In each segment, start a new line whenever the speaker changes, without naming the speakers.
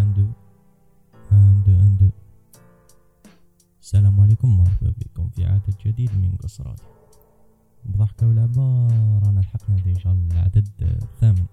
un deux un deux un deux السلام عليكم مرحبا بكم في عدد جديد من Gossradio بضحكة ولعبة رانا لحقنا déjà العدد الثامن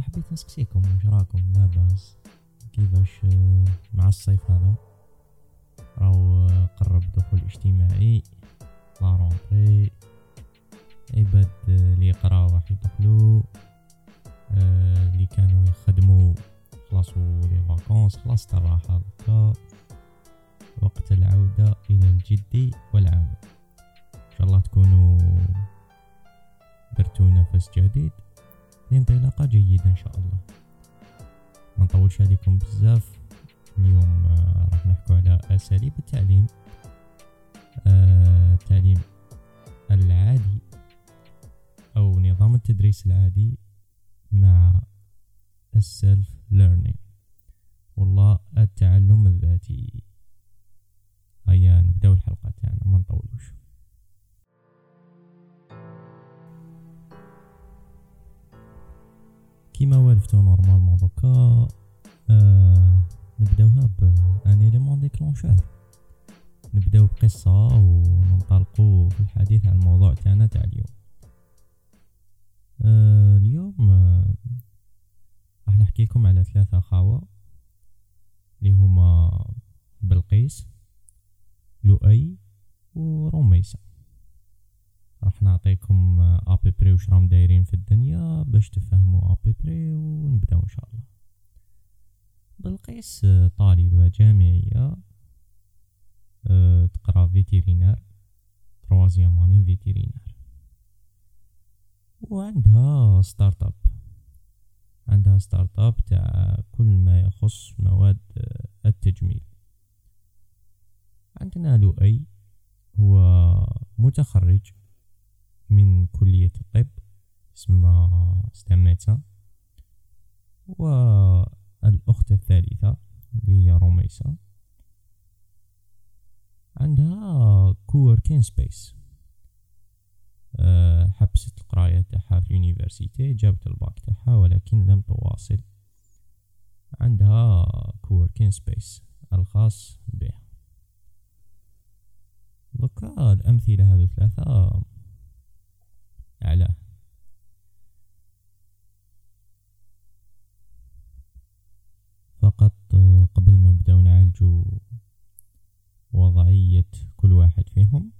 حبيت نسقسيكم واش راكم لاباس كيفاش مع الصيف هذا راهو قرب دخول اجتماعي la rentrée عباد اللي يقراو راح يدخلوا آه، اللي كانوا يخدموا خلصوا لي فاكونس خلصت الراحة بكا وقت العودة إلى الجد والعمل إن شاء الله تكونوا درتوا نفس جديد. لانطلاقة جيدة إن شاء الله. ما نطولش عليكم بزاف. اليوم آه، راح نحكوا على أساليب التعليم. آه، التعليم العادي أو نظام التدريس العادي. مع ال self learning ولا التعلم الذاتي. هيا نبداو الحلقة تاعنا ما نطولوش كيما والفتو normalement دوكا آه نبدأوها ب un élément déclencheur نبدأو بقصة وننطلقوا في الحديث عن الموضوع تاعنا تاع اليوم. آه اليوم آه راح نحكيكم على ثلاثة خاوة اللي هما بلقيس لؤي ورميسة راح نعطيكم à peu près وش راهم دايرين في الدنيا باش تفهموا à peu près ونبداو إن شاء الله. بلقيس آه، طالبة جامعية تقرأ vétérinaire troisième année vétérinaire. وعندها start-up عندها start-up تاع كل ما يخص مواد التجميل. عندنا لؤي هو متخرج من كلية الطب اسمها ستاميتا والأخت الثالثة اللي هي روميسا عندها coworking space حبست القراية تاعها في ال université جابت الباك تاعها ولكن لم تواصل. عندها coworking space الخاص بها. دوكا الأمثلة هذو ثلاثة. على فقط قبل ما نبداو نعالجو وضعية كل واحد فيهم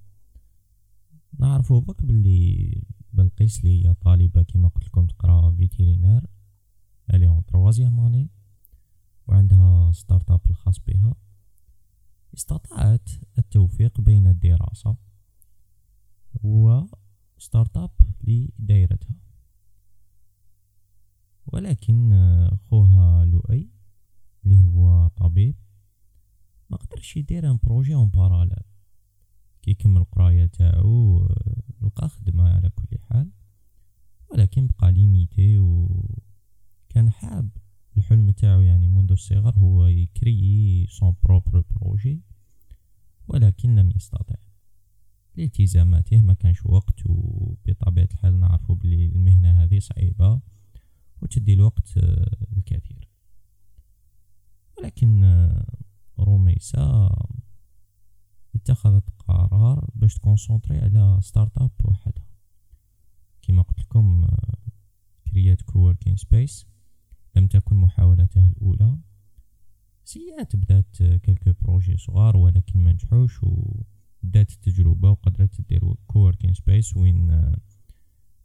نعرفو بك باللي بلقيس لي طالبة كيما قلت لكم تقرا vétérinaire elle est en troisième année وعندها start-up الخاص بها. استطاعت التوفيق بين الدراسة و start-up لدايرتها. ولكن خوها لؤي اللي هو طبيب ما قدرش يدير un projet en parallèle كي يكمل القراية تاعو لقى خدمة على كل حال. ولكن بقى limité و كان حاب الحلم تاعو يعني منذ الصغر هو ي créer son propre projet ولكن لم يستطع. لالتزاماته ما كانش وقت وبطبيعة الحال نعرفو بلي المهنة هذه صعيبة وتدي الوقت الكثير. ولكن روميسا اتخذت قرار باش ت concentrer على start-up وحدها. كما قلت لكم كريات coworking space لم تكن محاولتها الأولى. سيات بدات quelques projets صغار ولكن ما نجحوش وبدات التجربة وقدرت تدير coworking space وين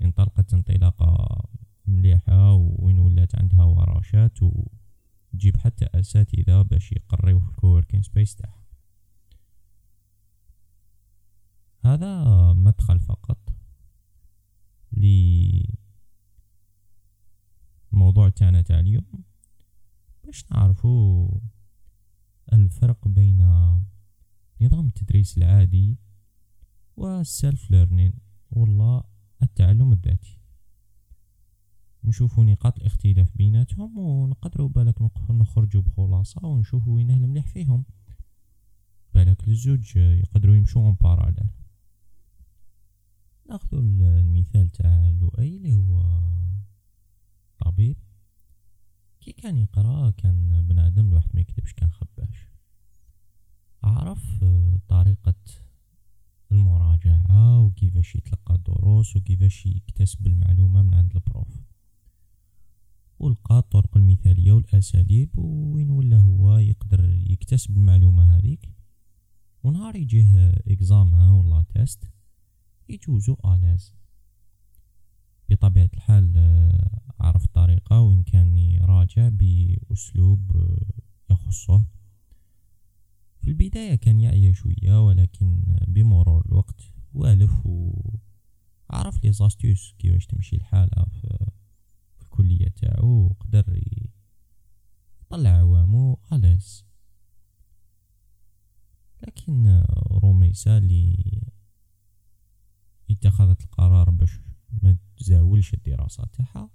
انطلقت انطلاقة مليحة وين ولات عندها ورشات وتجيب حتى أساتذة باش يقريو في ال coworking space تاعها. هذا مدخل فقط لموضوع تاعنا تاع اليوم باش نعرفو الفرق بين نظام التدريس العادي وال self-learning والله التعلم الذاتي. نشوفو نقاط الاختلاف بيناتهم ونقدروا بالك نخرجوا بخلاصة ونشوفو وينه المليح فيهم. بالك للزوج يقدروا يمشوا en parallèle ناخذ المثال تاع لؤي اللي هو طبيب. كي كان يقرأ كان بنادم الواحد ما يكتبش كان خباش. عرف آه، طريقة المراجعة وكيفاش يتلقى الدروس وكيفاش يكتسب المعلومة من عند البروف. ولقى الطرق المثالية والأساليب وين ولا هو يقدر يكتسب المعلومة هذيك. ونهار يجيه examen ولا test. يجوزو à l'aise. بطبيعة الحال آه، عرف طريقة وين كان يراجع بأسلوب آه، يخصه. في البداية كان يعيا شوية ولكن بمرور الوقت والف وعرف les astuces كيفاش تمشي الحالة في, الكلية تاعو وقدر يطلع عوامو à l'aise. لكن روميسا اللي اتخذت القرار باش ما تزاولش الدراسة تاعها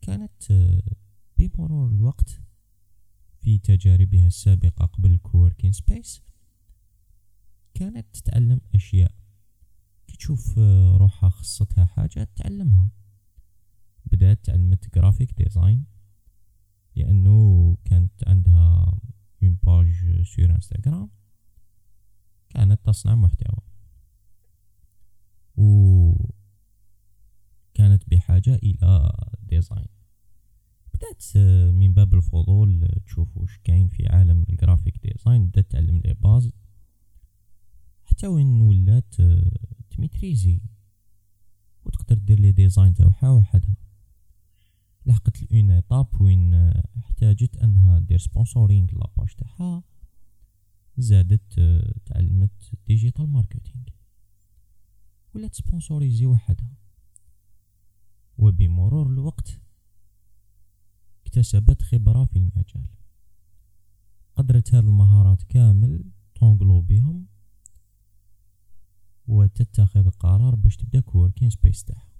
كانت بمرور الوقت في تجاربها السابقة قبل ال coworking space كانت تتعلم أشياء. كي تشوف روحها خصتها حاجة تعلمها. بدأت تعلمت graphic design لأنه كانت عندها une page sur Instagram كانت تصنع محتوى. و كانت بحاجة إلى design بدأت من باب الفضول تشوف وش كاين في عالم ال graphic design بدأت تعلم les bases. حتى وين ولات ت maîtriser. وتقدر دير les designs تاعها وحدها. لحقت une étape وين احتاجت أنها دير sponsoring ل la page تاعها. زادت تعلمت digital marketing ولات sponsoriser وحدها. وبمرور الوقت اكتسبت خبرة في المجال. قدرت هذه المهارات كامل تونغلو بهم وتتخذ قرار باش تبدأ coworking space تاعها.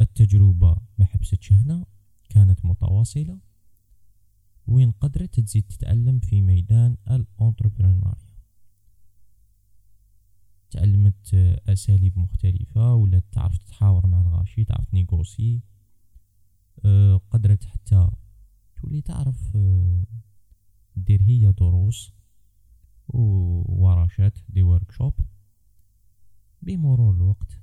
التجربة ما حبستش هنا كانت متواصلة وين قدرت تزيد تتعلم في ميدان ال entrepreneuriat تعلمت أساليب مختلفة ولا تعرف تتحاور مع الغاشي تعرف négocier أه قدرت حتى تولي تعرف أه دير هي دروس وورشات des workshops بمرور الوقت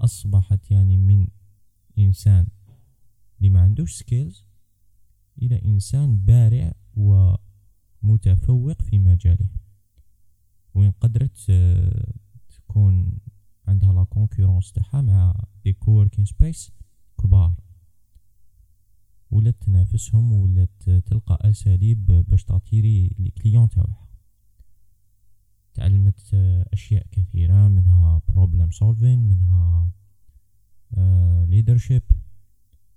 أصبحت يعني من إنسان اللي ما عندوش skills إلى إنسان بارع ومتفوق في مجاله. قدرت آه، تكون عندها la concurrence تاعها مع des coworking spaces كبار. ولات تنافسهم ولات تلقى أساليب باش تاتيري les clients تاعها. تعلمت آه، أشياء كثيرة منها problem solving منها leadership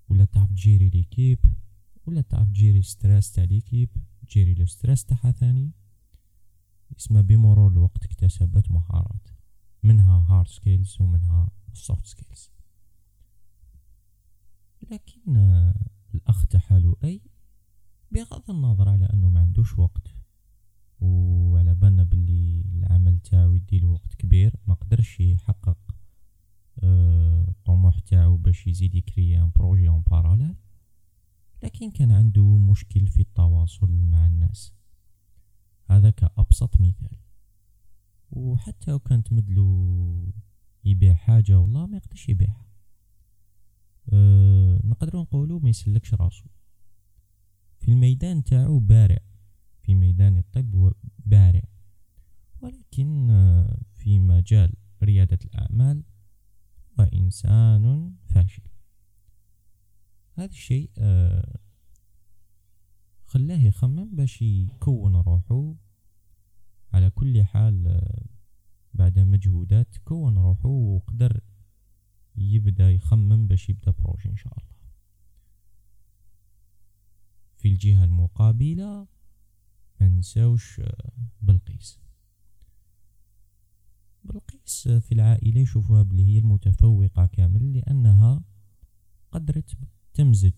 ولا تعرف تجيري l'équipe ولا تعرف تجيري stress تاع l'équipe تجيري le stress تاعها ثاني. اسمها بمرور الوقت اكتسبت مهارات منها hard skills ومنها soft skills لكن الأخ تحالو أي بغض النظر على أنه ما عندوش وقت وعلى بالنا باللي العمل تاعو يديله وقت كبير ما قدرش يحقق الطموح آه، تاعو باش يزيد يكري un projet اون لكن كان عنده مشكل في التواصل مع الناس. هذا كأبسط مثال. وحتى لو كانت مدلو يبيع حاجة والله ما يقدرش يبيعها. أه نقدروا نقولوا ما يسلكش راسو. في الميدان تاعو بارع. في ميدان الطب هو بارع. ولكن أه في مجال ريادة الأعمال هو إنسان فاشل. هذا الشيء أه خلاه يخمم باش يكون روحو على كل حال أه بعد مجهودات كون روحو وقدر يبدأ يخمم باش يبدأ بروجي إن شاء الله. في الجهة المقابلة منساوش آه، بلقيس. بلقيس في العائلة يشوفوها بلي هي المتفوقة كامل لأنها قدرت تمزج.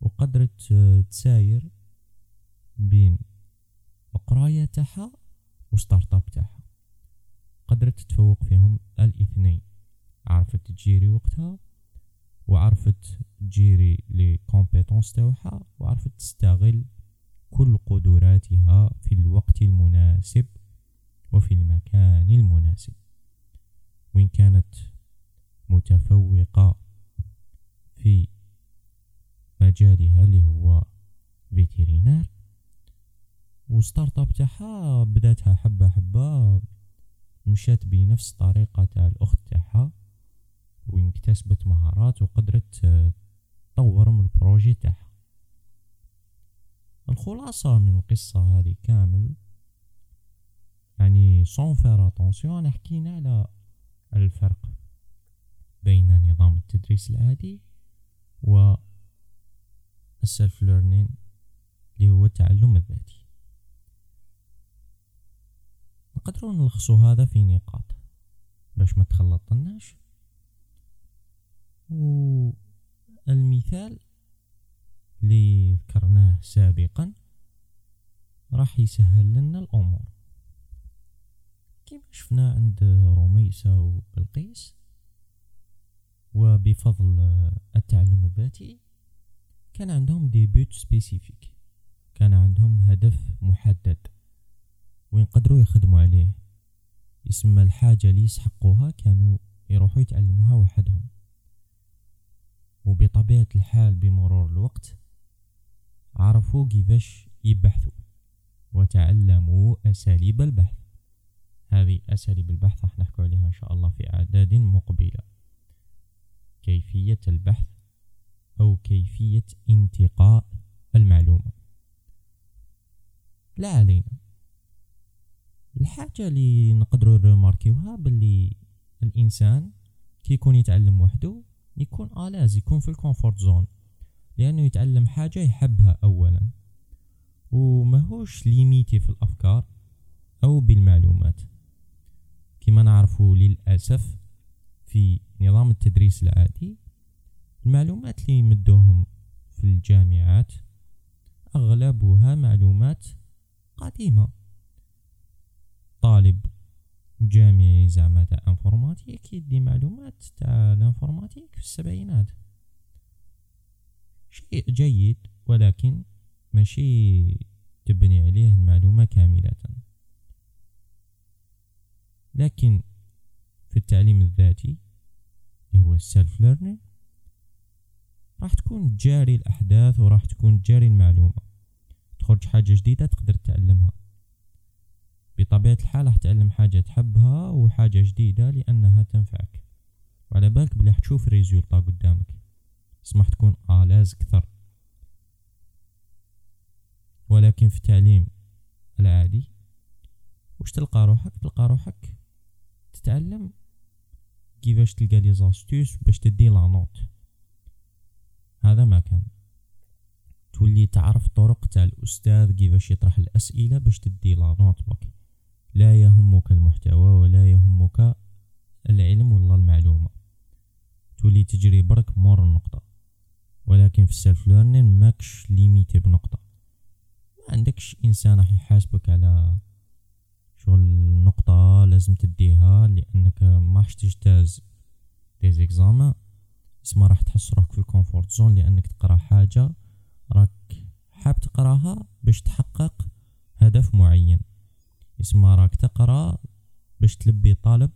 وقدرت تساير بين القراية تاعها و startup تاعها. قدرت تتفوق فيهم الاثنين. عرفت تجيري وقتها وعرفت تجيري les compétences تاعها وعرفت تستغل كل قدراتها في الوقت المناسب وفي المكان المناسب. وإن كانت متفوقة في مجالها اللي هو vétérinaire و startup تاعها بدأتها حبة حبة مشات بنفس الطريقة تاع الأخت تاعها وين اكتسبت مهارات وقدرت تطور من ال projet تاعها. الخلاصة من القصة هذه كامل يعني sans faire attention حكينا على الفرق بين نظام التدريس العادي و ال self learning اللي هو التعلم الذاتي. نقدروا نلخصوا هذا في نقاط باش ما تخلطناش. والمثال اللي ذكرناه سابقا راح يسهل لنا الأمور. كما شفنا عند رميسة وبلقيس وبفضل التعلم الذاتي كان عندهم des buts spécifiques كان عندهم هدف محدد. وين قدروا يخدموا عليه. يسمى الحاجة اللي يسحقوها كانوا يروحوا يتعلموها وحدهم. وبطبيعة الحال بمرور الوقت عرفوا كيفاش يبحثوا. وتعلموا أساليب البحث. هذه أساليب البحث راح نحكوا عليها إن شاء الله في أعداد مقبلة. كيفية البحث. أو كيفية انتقاء المعلومة. لا علينا. الحاجة اللي نقدروا نماركيوها باللي الإنسان كي يكون يتعلم وحده يكون à l'aise يكون في ال comfort zone. لأنه يتعلم حاجة يحبها أولا. وماهوش limité في الأفكار أو بالمعلومات. كما نعرفوا للأسف في نظام التدريس العادي المعلومات اللي يمدوهم في الجامعات أغلبها معلومات قديمة. طالب جامعي زعما تاع informatique يدي معلومات تاع ال informatique في السبعينات. شيء جيد ولكن ماشي تبني عليه المعلومة كاملة. لكن في التعليم الذاتي اللي هو ال self learning راح تكون جاري الأحداث وراح تكون جاري المعلومة. تخرج حاجة جديدة تقدر تتعلمها بطبيعة الحال راح تعلم حاجة تحبها وحاجة جديدة لأنها تنفعك. وعلى بالك بلي راح تشوف résultat قدامك. اسما تكون à l'aise أكثر. ولكن في التعليم العادي وش تلقى روحك؟ تلقى روحك تتعلم كيفاش تلقى les astuces باش تدي la note. هذا ما كان. تولي تعرف طرق تاع الأستاذ كيفاش يطرح الأسئلة باش تدي la note برك لا يهمك المحتوى ولا يهمك العلم ولا المعلومة. تولي تجري برك مور النقطة. ولكن في ال self learning ماكش limité بنقطة. ما عندكش إنسان راح يحاسبك على شغل نقطة لازم تديها لأنك ما راح تجتاز. des examens اسما راح تحس روحك في ال comfort zone لأنك تقرأ حاجة راك حاب تقراها باش تحقق هدف معين. اسما راك تقرأ باش تلبي طالب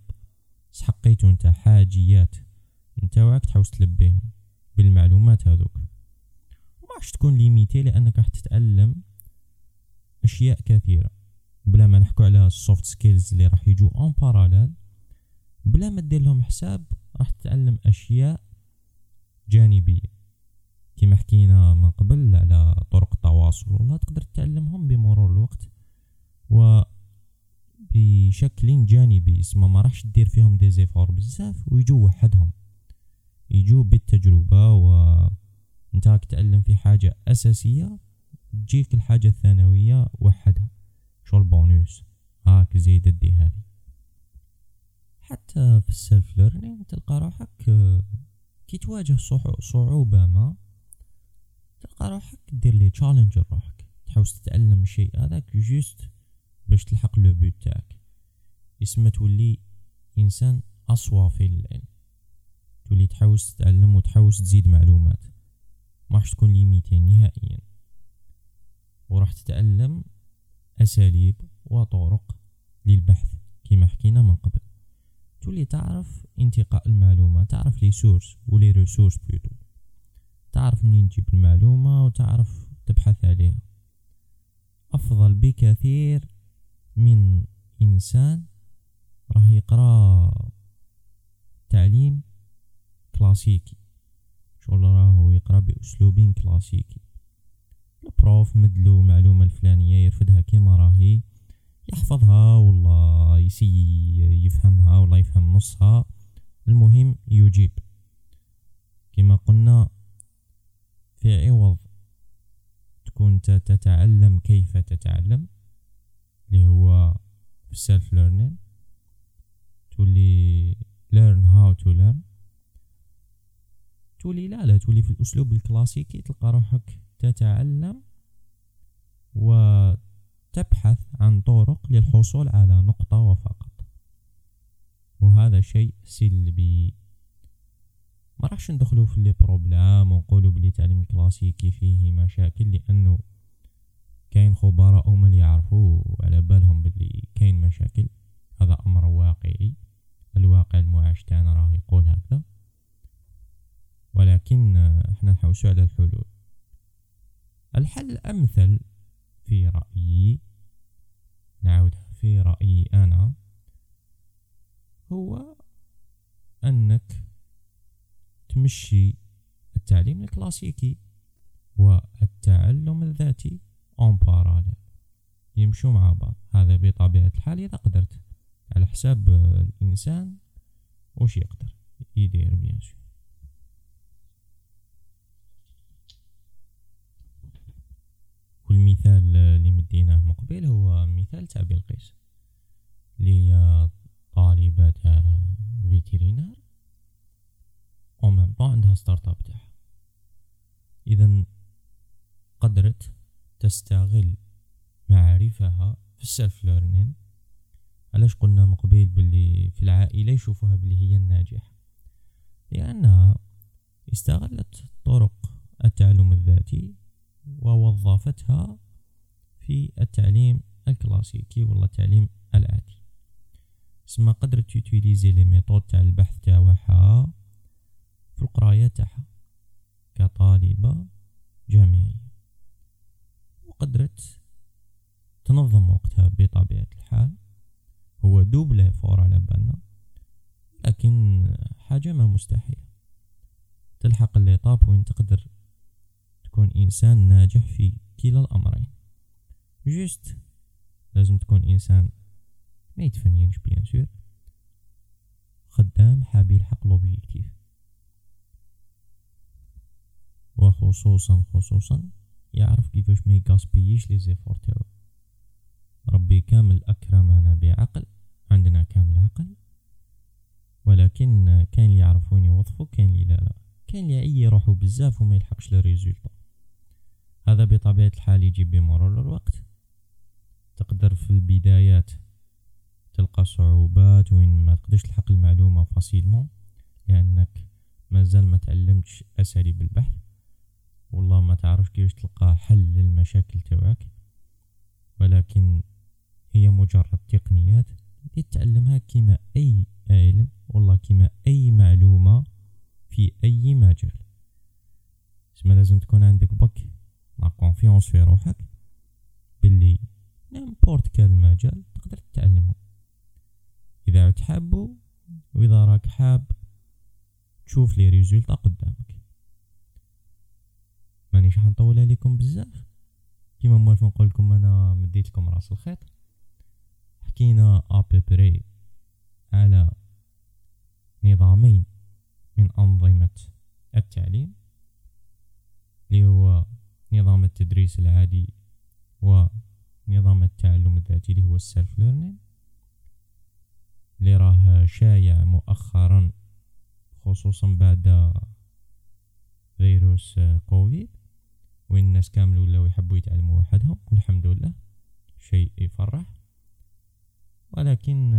سحقيتو أنت حاجيات نتاوعك تحوس تلبيهم بالمعلومات هذوك. ما راح تكون limité لأنك راح تتعلم أشياء كثيرة. بلا ما نحكو على ال soft skills اللي راح يجو en parallèle بلا ما دير لهم حساب راح تتعلم أشياء جانبية. كما حكينا من قبل على طرق التواصل والله تقدر تتعلمهم بمرور الوقت و بشكل جانبي. اسمه ما راحش دير فيهم دي زيفور بزاف ويجو وحدهم. يجو بالتجربة و انت راك تتعلم في حاجة أساسية تجيك الحاجة الثانوية وحدها. شغل بونوس هاك زيد دي هذه. حتى في ال self-learning تلقى روحك كي تواجه صعوبة ما تلقى روحك دير لي challenge روحك تحوس تتعلم الشيء هذاك juste باش تلحق le but تاعك. يسمى تولي إنسان assoiffé للعلم تولي تحوس تتعلم وتحوس تزيد معلومات. ما راح تكون limité نهائيا. وراح تتعلم أساليب وطرق للبحث كما حكينا من قبل. تولي تعرف انتقاء المعلومة تعرف les sources و les ressources plutôt تعرف منين تجيب المعلومة وتعرف تبحث عليها. أفضل بكثير من إنسان راه يقرأ تعليم كلاسيكي. شغل راهو يقرأ بأسلوب كلاسيكي. البروف مدلو معلومة الفلانية يرفدها كيما راهي. يحفظها والله يسي يفهمها والله يفهم نصها. المهم يجيب. كما قلنا في عوض تكون تتعلم كيف تتعلم اللي هو self learning تولي learn how to learn. تولي لا لا تولي في الأسلوب الكلاسيكي تلقى روحك تتعلم وتبحث عن طرق للحصول على نقطة وفقط. وهذا شيء سلبي. ما راحش ندخلو في les problèmes ونقولو بلي التعليم الكلاسيكي فيه مشاكل لأنه كاين خبراء هما اللي يعرفوا على بالهم بلي كاين مشاكل. هذا أمر واقعي. الواقع المعاش تاعنا راه يقول هكذا. ولكن إحنا نحوسو على الحلول. الحل الأمثل في رأيي نعود في رأيي أنا هو أنك تمشي التعليم الكلاسيكي والتعلم الذاتي en parallèle يمشوا مع بعض. هذا بطبيعة الحال إذا قدرت. على حساب الإنسان وش يقدر؟ يدير bien sûr والمثال اللي مديناه مقبل هو مثال تاع بلقيس اللي هي طالبة تاع vétérinaire au même temps عندها startup تاعها. اذا قدرت تستغل معارفها في ال self-learning علاش قلنا مقبل باللي في العائلة يشوفوها بلي هي الناجحة؟ لأنها استغلت طرق التعلم الذاتي ووظفتها في التعليم الكلاسيكي ولا التعليم العادي. سما قدرت t'utiliser les méthodes تاع البحث تاعها في القراية تاعها كطالبة جامعية. وقدرت تنظم وقتها بطبيعة الحال. هو double effort على بالنا لكن حاجة ما مستحيلة. تلحق l'étape وين تقدر تكون إنسان ناجح في كلا الأمرين. juste لازم تكون إنسان ما يتفنينش bien sûr خدام حاب يلحق l'objectif وخصوصا خصوصا يعرف كيفاش ما يڨاسبيش les efforts تاعو. ربي كامل أكرمنا بعقل عندنا كامل عقل. ولكن كاين اللي يعرفون يوظفوا كاين اللي لا لا. كاين اللي يعي روحو بزاف وما يلحقش les résultats هذا بطبيعة الحال يجي بمرور الوقت تقدر في البدايات تلقى صعوبات وين ما تقدرش تلحق المعلومة فاسيلمون لأنك مازال ما تعلمتش أساليب البحث. والله ما تعرفش كيفاش تلقى حل للمشاكل تاعك ولكن هي مجرد تقنيات تتعلمها كما أي علم والله كما أي معلومة في أي مجال. اسما لازم تكون عندك بك la confiance في روحك. باللي n'importe quel مجال تقدر تتعلمه. إذا حابه وإذا راك حاب تشوف les résultats قدامك. مانيش حنطول عليكم بزاف. كيما موالف نقول لكم أنا مديت لكم رأس الخيط. حكينا à peu près على نظامين من أنظمة التعليم اللي هو نظام التدريس العادي ونظام التعلم الذاتي اللي هو ال self-learning اللي راه شايع مؤخرا خصوصا بعد فيروس كوفيد وين الناس كامل ولاو يحبوا يتعلموا وحدهم والحمد لله شيء يفرح. ولكن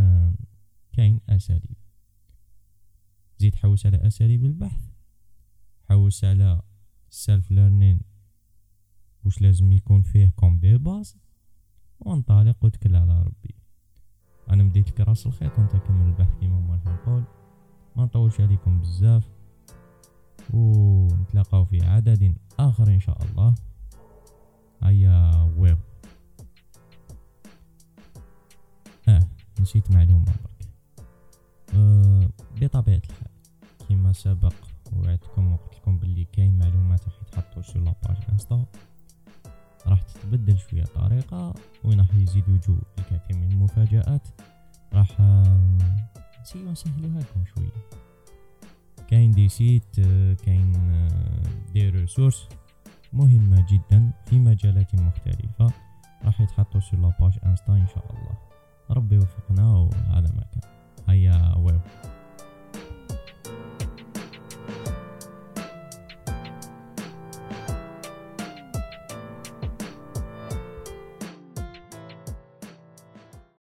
كاين أساليب. زيد حوس على أساليب البحث حوس على ال self-learning واش لازم يكون فيه comme des bases وانطلق وتكل على ربي. أنا مديت لك راس الخيط وأنت كمل البحث كيما ما نقول ما نطولش عليكم بزاف. ونتلاقاو في عدد آخر إن شاء الله. هيا ويو آه نسيت معلومة برك. أه بطبيعة الحال كما سبق وعدتكم وقلت لكم باللي كاين معلومات راح يتحطوا sur la page Insta راح تتبدل شوية طريقة وين راح يزيدوا يجوا الكثير من المفاجآت؟ راح نسيو نسهلوها لكم شوية. كاين des sites كاين des ressources مهمة جدا في مجالات مختلفة. راح يتحطوا sur la page Insta إن شاء الله. ربي يوفقنا وهذا ما كان. هيا ويب